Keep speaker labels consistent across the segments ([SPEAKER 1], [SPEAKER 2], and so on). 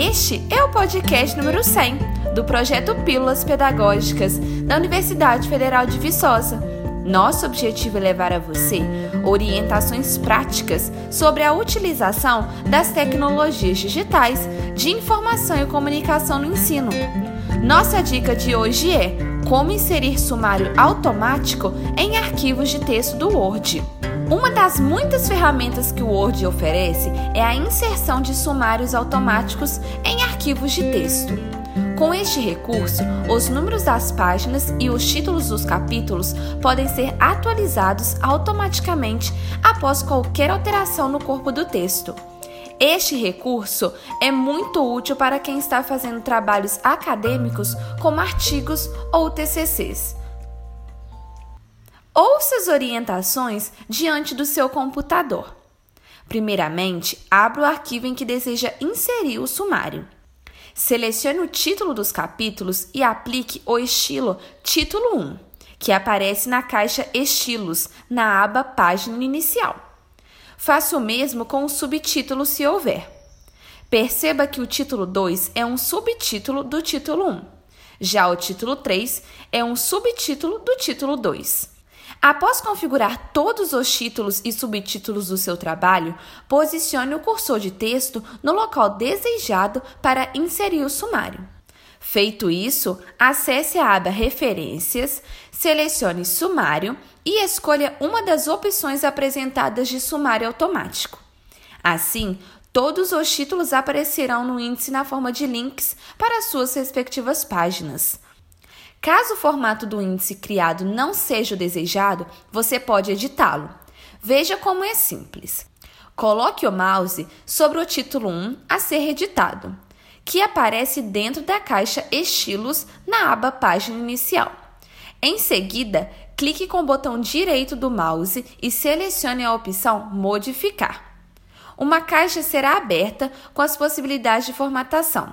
[SPEAKER 1] Este é o podcast número 100 do projeto Pílulas Pedagógicas da Universidade Federal de Viçosa. Nosso objetivo é levar a você orientações práticas sobre a utilização das tecnologias digitais de informação e comunicação no ensino. Nossa dica de hoje é como inserir sumário automático em arquivos de texto do Word. Uma das muitas ferramentas que o Word oferece é a inserção de sumários automáticos em arquivos de texto. Com este recurso, os números das páginas e os títulos dos capítulos podem ser atualizados automaticamente após qualquer alteração no corpo do texto. Este recurso é muito útil para quem está fazendo trabalhos acadêmicos, como artigos ou TCCs. Ouça as orientações diante do seu computador. Primeiramente, abra o arquivo em que deseja inserir o sumário. Selecione o título dos capítulos e aplique o estilo Título 1, que aparece na caixa Estilos, na aba Página Inicial. Faça o mesmo com o subtítulo se houver. Perceba que o título 2 é um subtítulo do título 1. Já o título 3 é um subtítulo do título 2. Após configurar todos os títulos e subtítulos do seu trabalho, posicione o cursor de texto no local desejado para inserir o sumário. Feito isso, acesse a aba Referências, selecione Sumário e escolha uma das opções apresentadas de sumário automático. Assim, todos os títulos aparecerão no índice na forma de links para suas respectivas páginas. Caso o formato do índice criado não seja o desejado, você pode editá-lo. Veja como é simples. Coloque o mouse sobre o título 1 a ser editado, que aparece dentro da caixa Estilos na aba Página Inicial. Em seguida, clique com o botão direito do mouse e selecione a opção Modificar. Uma caixa será aberta com as possibilidades de formatação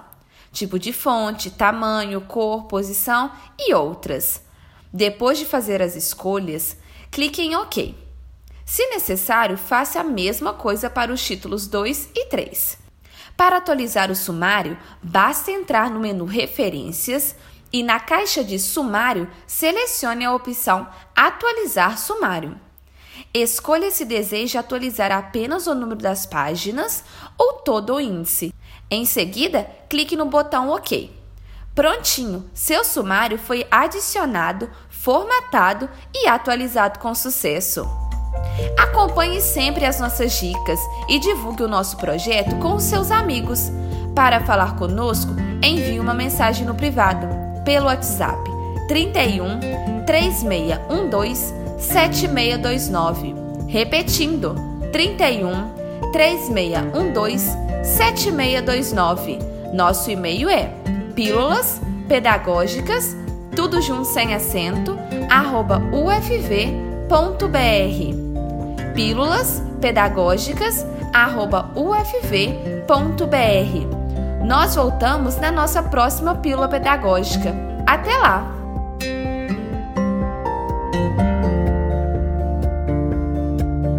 [SPEAKER 1] tipo de fonte, tamanho, cor, posição e outras. Depois de fazer as escolhas, clique em OK. Se necessário, faça a mesma coisa para os títulos 2 e 3. Para atualizar o sumário, basta entrar no menu Referências e na caixa de Sumário selecione a opção Atualizar sumário. Escolha se deseja atualizar apenas o número das páginas ou todo o índice. Em seguida, clique no botão OK. Prontinho, seu sumário foi adicionado, formatado e atualizado com sucesso. Acompanhe sempre as nossas dicas e divulgue o nosso projeto com os seus amigos. Para falar conosco, envie uma mensagem no privado pelo WhatsApp 31 3612 7629. Repetindo, 31 3612 7629. Nosso e-mail é pílulas pedagógicas, tudo junto sem acento, arroba ufv.br. Pílulas pedagógicas, arroba ufv.br. Nós voltamos na nossa próxima pílula pedagógica. Até lá!